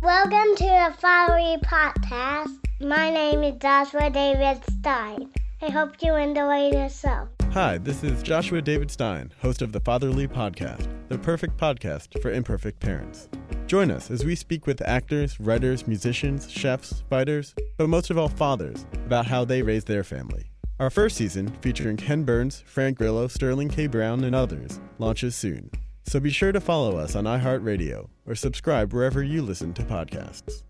Welcome to the Fatherly Podcast. My name is Joshua David Stein. I hope you enjoy the show. Hi, this is Joshua David Stein, host of the Fatherly Podcast, the perfect podcast for imperfect parents. Join us as we speak with actors, writers, musicians, chefs, fighters, but most of all, fathers, about how they raise their family. Our first season, featuring Ken Burns, Frank Grillo, Sterling K. Brown, and others, launches soon. So be sure to follow us on iHeartRadio or subscribe wherever you listen to podcasts.